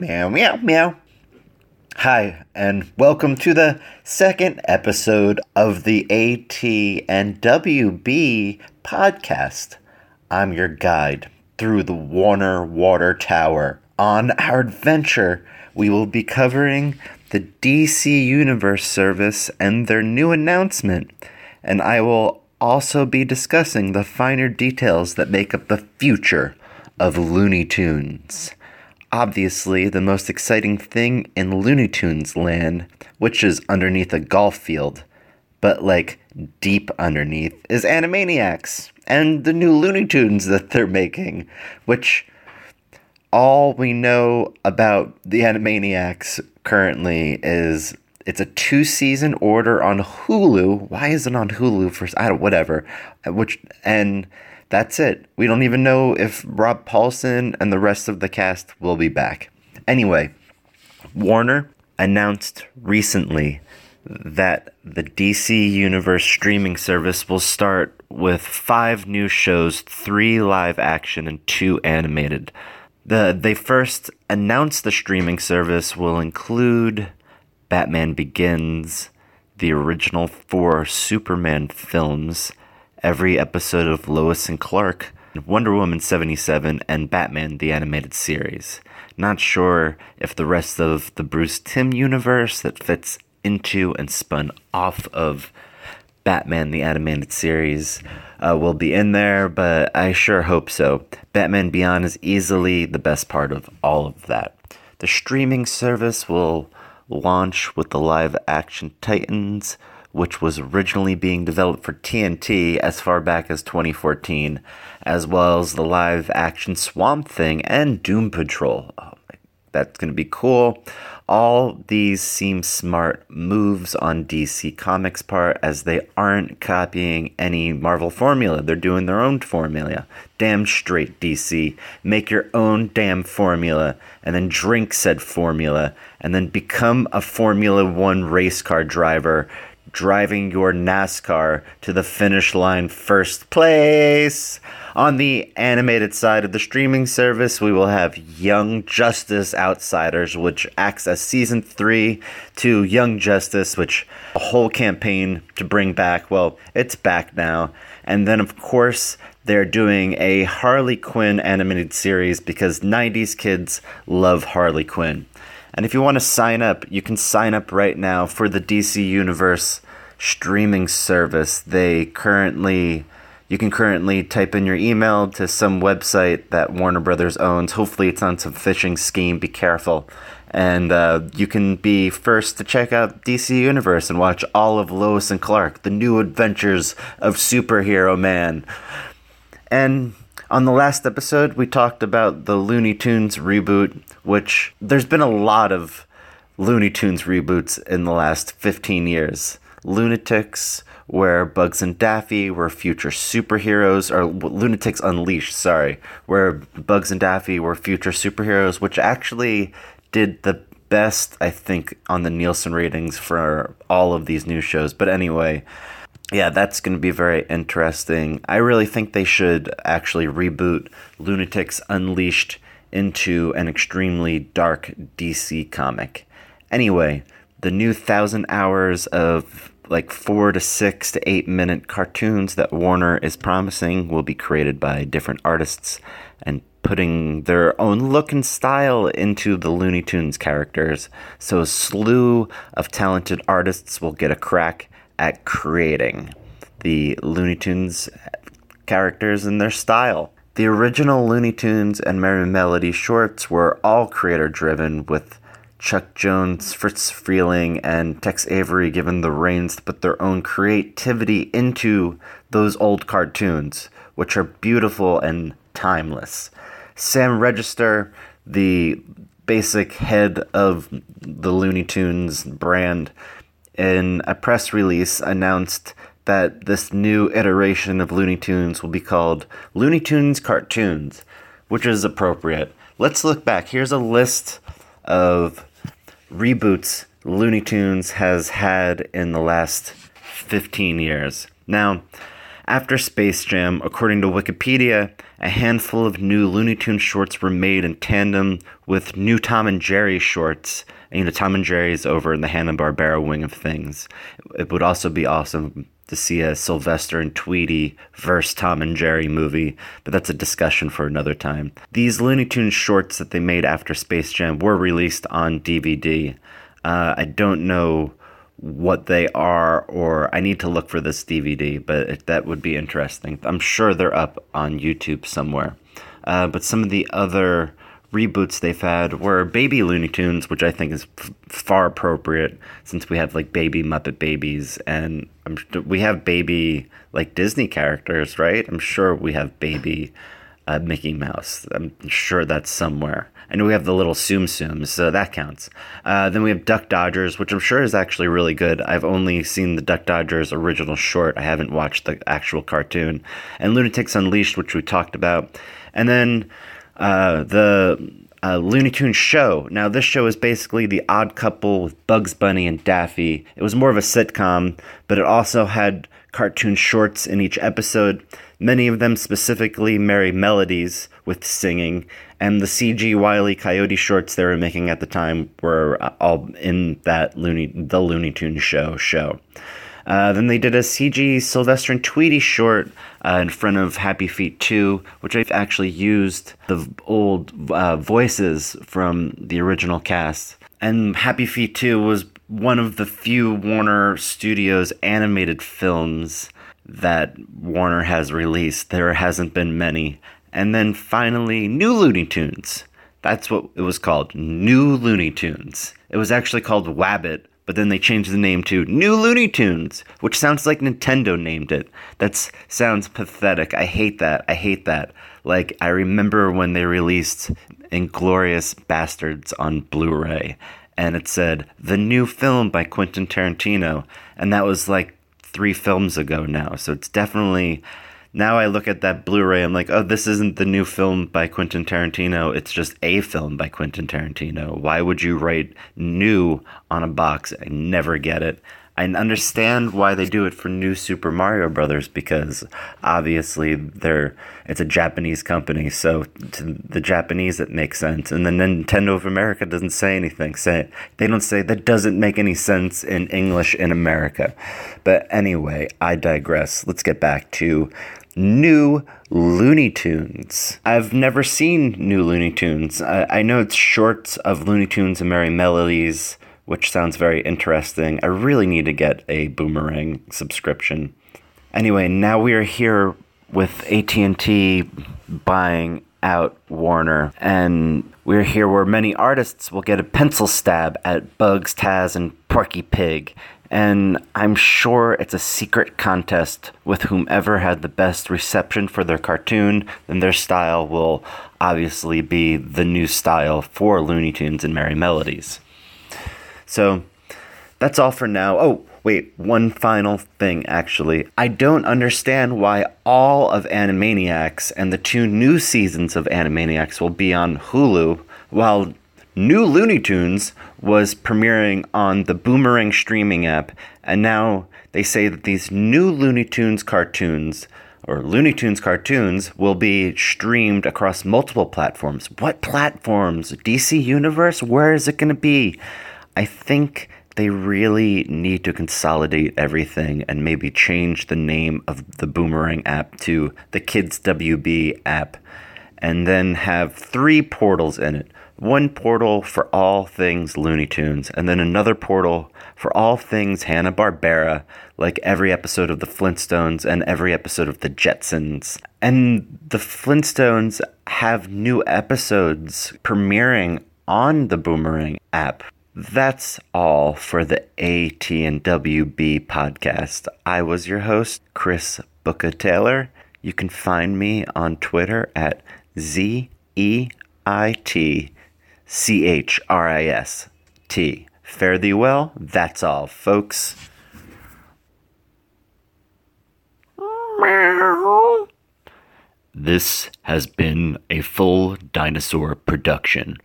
Meow, meow, meow. Hi, and welcome to the second episode of the AT and WB podcast. I'm your guide through the Warner Water Tower. On our adventure, we will be covering the DC Universe service and their new announcement, and I will also be discussing the finer details that make up the future of Looney Tunes. Obviously, the most exciting thing in Looney Tunes land, which is underneath a golf field, but like deep underneath, is Animaniacs and the new Looney Tunes that they're making, which all we know about the Animaniacs currently is it's a two season order on Hulu. Why is it on Hulu for I don't whatever. Uh, which and that's it. We don't even know if Rob Paulsen and the rest of the cast will be back. Anyway, Warner announced recently that the DC Universe streaming service will start with five new shows, three live action and two animated. The they first announced the streaming service will include Batman Begins, the original four Superman films, every episode of Lois and Clark, Wonder Woman 77, and Batman the Animated Series. Not sure if the rest of the Bruce Timm universe that fits into and spun off of Batman the Animated Series uh, will be in there, but I sure hope so. Batman Beyond is easily the best part of all of that. The streaming service will launch with the live action Titans, which was originally being developed for TNT as far back as 2014, as well as the live action Swamp Thing and Doom Patrol. Oh, that's going to be cool. All these seem smart moves on DC Comics' part as they aren't copying any Marvel formula. They're doing their own formula. Damn straight, DC. Make your own damn formula and then drink said formula and then become a Formula One race car driver driving your NASCAR to the finish line first place. On the animated side of the streaming service, we will have Young Justice Outsiders, which acts as season three to Young Justice, which a whole campaign to bring back. Well, it's back now. And then, of course, they're doing a Harley Quinn animated series because 90s kids love Harley Quinn. And if you want to sign up, you can sign up right now for the DC Universe streaming service. They currently you can currently type in your email to some website that Warner Brothers owns. Hopefully, it's on some phishing scheme. Be careful. And uh, you can be first to check out DC Universe and watch all of Lois and Clark, the new adventures of superhero man. And on the last episode, we talked about the Looney Tunes reboot, which there's been a lot of Looney Tunes reboots in the last 15 years. Loonatics, where Bugs and Daffy were future superheroes, or Loonatics Unleashed, sorry, where Bugs and Daffy were future superheroes, which actually did the best, I think, on the Nielsen ratings for all of these new shows. But anyway, yeah, that's going to be very interesting. I really think they should actually reboot Loonatics Unleashed into an extremely dark DC comic. Anyway, the new thousand hours of like four to six to eight minute cartoons that Warner is promising will be created by different artists and putting their own look and style into the Looney Tunes characters. So a slew of talented artists will get a crack at creating the Looney Tunes characters and their style. The original Looney Tunes and Merrie Melody shorts were all creator driven with Chuck Jones, Fritz Freleng, and Tex Avery given the reins to put their own creativity into those old cartoons, which are beautiful and timeless. Sam Register, the basic head of the Looney Tunes brand, in a press release announced that this new iteration of Looney Tunes will be called Looney Tunes Cartoons, which is appropriate. Let's look back. Here's a list of reboots Looney Tunes has had in the last 15 years. Now, After Space Jam, according to Wikipedia, a handful of new Looney Tunes shorts were made in tandem with new Tom and Jerry shorts. And, you know, Tom and Jerry's over in the Hanna-Barbera wing of things. It would also be awesome to see a Sylvester and Tweety versus Tom and Jerry movie, but that's a discussion for another time. These Looney Tunes shorts that they made after Space Jam were released on DVD. Uh, I don't know what they are, or I need to look for this DVD, but that would be interesting. I'm sure they're up on YouTube somewhere. Uh, but some of the other reboots they've had were Baby Looney Tunes, which I think is f- far appropriate since we have like Baby Muppet Babies and I'm, we have Baby like Disney characters, right? I'm sure we have Baby uh, Mickey Mouse. I'm sure that's somewhere. Know we have the little Tsum Tsums, so that counts. Uh, then we have Duck Dodgers, which I'm sure is actually really good. I've only seen the Duck Dodgers original short. I haven't watched the actual cartoon. And Loonatics Unleashed, which we talked about. And then uh, the uh, Looney Tunes show. Now, this show is basically the odd couple with Bugs Bunny and Daffy. It was more of a sitcom, but it also had cartoon shorts in each episode, many of them specifically Merrie Melodies with singing, and the CG Wiley Coyote shorts they were making at the time were all in that Looney the Looney Tunes show show. Uh, then they did a CG Sylvester and Tweety short uh, in front of Happy Feet 2, which I've actually used the old uh, voices from the original cast. And Happy Feet 2 was one of the few Warner Studios animated films that Warner has released. There hasn't been many. And then finally, New Looney Tunes. That's what it was called, New Looney Tunes. It was actually called Wabbit, but then they changed the name to New Looney Tunes, which sounds like Nintendo named it. That sounds pathetic. I hate that. I hate that. Like, I remember when they released Inglourious Basterds on Blu ray, and it said, the new film by Quentin Tarantino, and that was like three films ago now, so it's definitely now I look at that Blu-ray, I'm like, oh, this isn't the new film by Quentin Tarantino. It's just a film by Quentin Tarantino. Why would you write new on a box? I never get it. I understand why they do it for new Super Mario Brothers because obviously they're it's a Japanese company, so to the Japanese it makes sense. And the Nintendo of America doesn't say anything. Say they don't say that doesn't make any sense in English in America. But anyway, I digress. Let's get back to new Looney Tunes. I've never seen new Looney Tunes. I, I know it's shorts of Looney Tunes and Merrie Melodies, which sounds very interesting. I really need to get a Boomerang subscription. Anyway, now we are here with AT&T buying out Warner, and we're here where many artists will get a pencil stab at Bugs, Taz, and Porky Pig, and I'm sure it's a secret contest with whomever had the best reception for their cartoon, then their style will obviously be the new style for Looney Tunes and Merrie Melodies. So that's all for now. Oh, wait, one final thing actually. I don't understand why all of Animaniacs and the two new seasons of Animaniacs will be on Hulu while New Looney Tunes was premiering on the Boomerang streaming app, and now they say that these new Looney Tunes cartoons or Looney Tunes cartoons will be streamed across multiple platforms. What platforms? DC Universe? Where is it going to be? I think they really need to consolidate everything and maybe change the name of the Boomerang app to the Kids WB app and then have three portals in it one portal for all things Looney Tunes, and then another portal for all things Hanna-Barbera, like every episode of The Flintstones and every episode of The Jetsons. And The Flintstones have new episodes premiering on the Boomerang app. That's all for the AT and WB podcast. I was your host, Chris Booker Taylor. You can find me on Twitter at Z E I T C H R I S T. Fare thee well. That's all, folks. This has been a full dinosaur production.